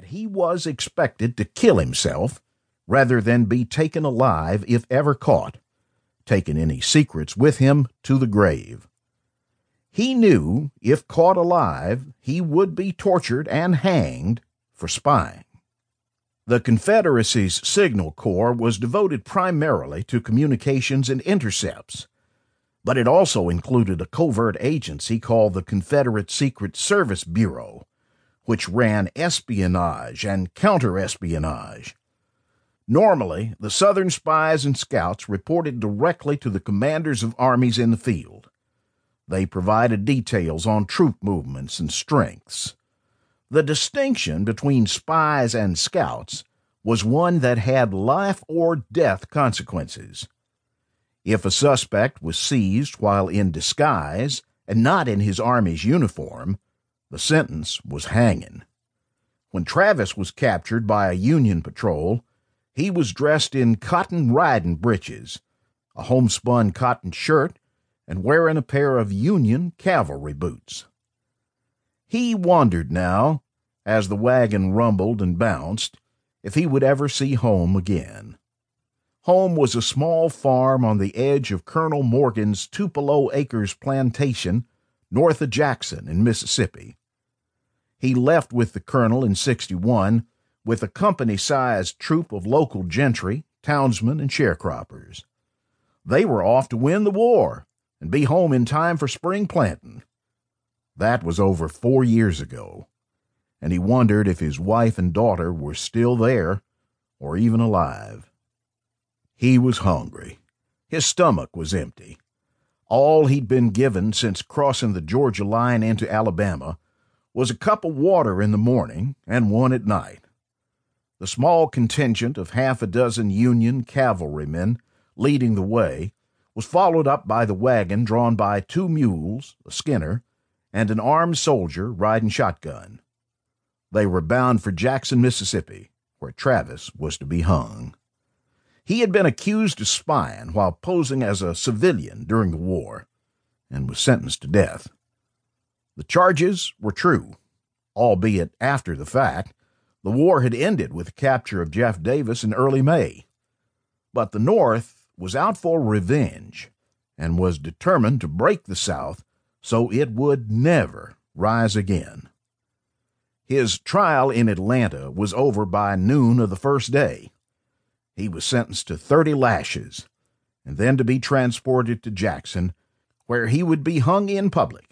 that he was expected to kill himself rather than be taken alive if ever caught, taking any secrets with him to the grave. He knew if caught alive, he would be tortured and hanged for spying. The Confederacy's Signal Corps was devoted primarily to communications and intercepts, but it also included a covert agency called the Confederate Secret Service Bureau, which ran espionage and counterespionage. Normally, the Southern spies and scouts reported directly to the commanders of armies in the field. They provided details on troop movements and strengths. The distinction between spies and scouts was one that had life or death consequences. If a suspect was seized while in disguise and not in his army's uniform, the sentence was hanging. When Travis was captured by a Union patrol, he was dressed in cotton riding breeches, a homespun cotton shirt, and wearing a pair of Union cavalry boots. He wondered now, as the wagon rumbled and bounced, if he would ever see home again. Home was a small farm on the edge of Colonel Morgan's Tupelo Acres plantation north of Jackson in Mississippi. He left with the colonel in 61 with a company sized troop of local gentry, townsmen, and sharecroppers. They were off to win the war and be home in time for spring planting. That was over four years ago, and he wondered if his wife and daughter were still there or even alive. He was hungry. His stomach was empty. All he'd been given since crossing the Georgia line into Alabama was a cup of water in the morning and one at night. The small contingent of half a dozen Union cavalrymen leading the way was followed up by the wagon drawn by two mules, a skinner, and an armed soldier riding shotgun. They were bound for Jackson, Mississippi, where Travis was to be hung. He had been accused of spying while posing as a civilian during the war and was sentenced to death. The charges were true, albeit after the fact. The war had ended with the capture of Jeff Davis in early May. But the North was out for revenge and was determined to break the South so it would never rise again. His trial in Atlanta was over by noon of the first day. He was sentenced to 30 lashes and then to be transported to Jackson, where he would be hung in public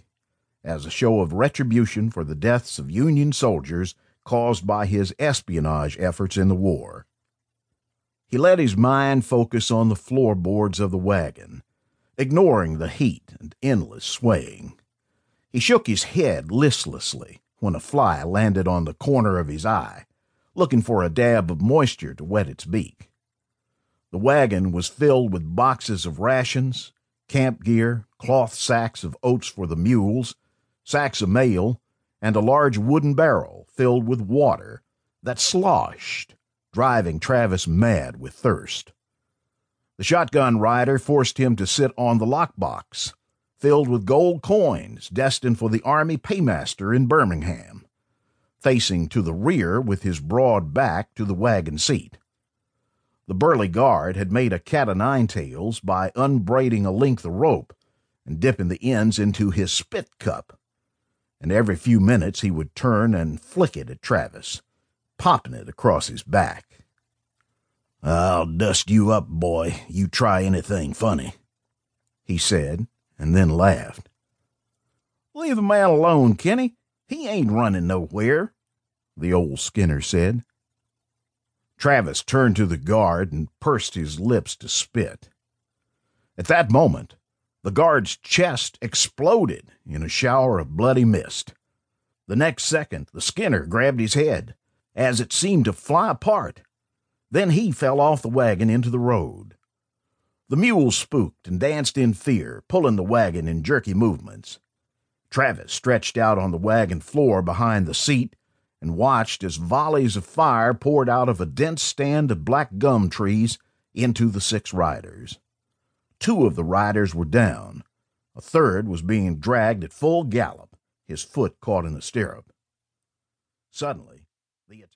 as a show of retribution for the deaths of Union soldiers caused by his espionage efforts in the war. He let his mind focus on the floorboards of the wagon, ignoring the heat and endless swaying. He shook his head listlessly when a fly landed on the corner of his eye, looking for a dab of moisture to wet its beak. The wagon was filled with boxes of rations, camp gear, cloth sacks of oats for the mules, sacks of mail, and a large wooden barrel filled with water that sloshed driving Travis mad with thirst. The shotgun rider forced him to sit on the lockbox, filled with gold coins destined for the Army paymaster in Birmingham, facing to the rear with his broad back to the wagon seat. The burly guard had made a cat o' nine tails by unbraiding a length of rope and dipping the ends into his spit cup, and every few minutes he would turn and flick it at Travis popping it across his back. I'll dust you up, boy, you try anything funny, he said, and then laughed. Leave the man alone, Kenny. He ain't running nowhere, the old Skinner said. Travis turned to the guard and pursed his lips to spit. At that moment, the guard's chest exploded in a shower of bloody mist. The next second, the Skinner grabbed his head as it seemed to fly apart. Then he fell off the wagon into the road. The mules spooked and danced in fear, pulling the wagon in jerky movements. Travis stretched out on the wagon floor behind the seat and watched as volleys of fire poured out of a dense stand of black gum trees into the six riders. Two of the riders were down. A third was being dragged at full gallop, his foot caught in the stirrup. Suddenly, the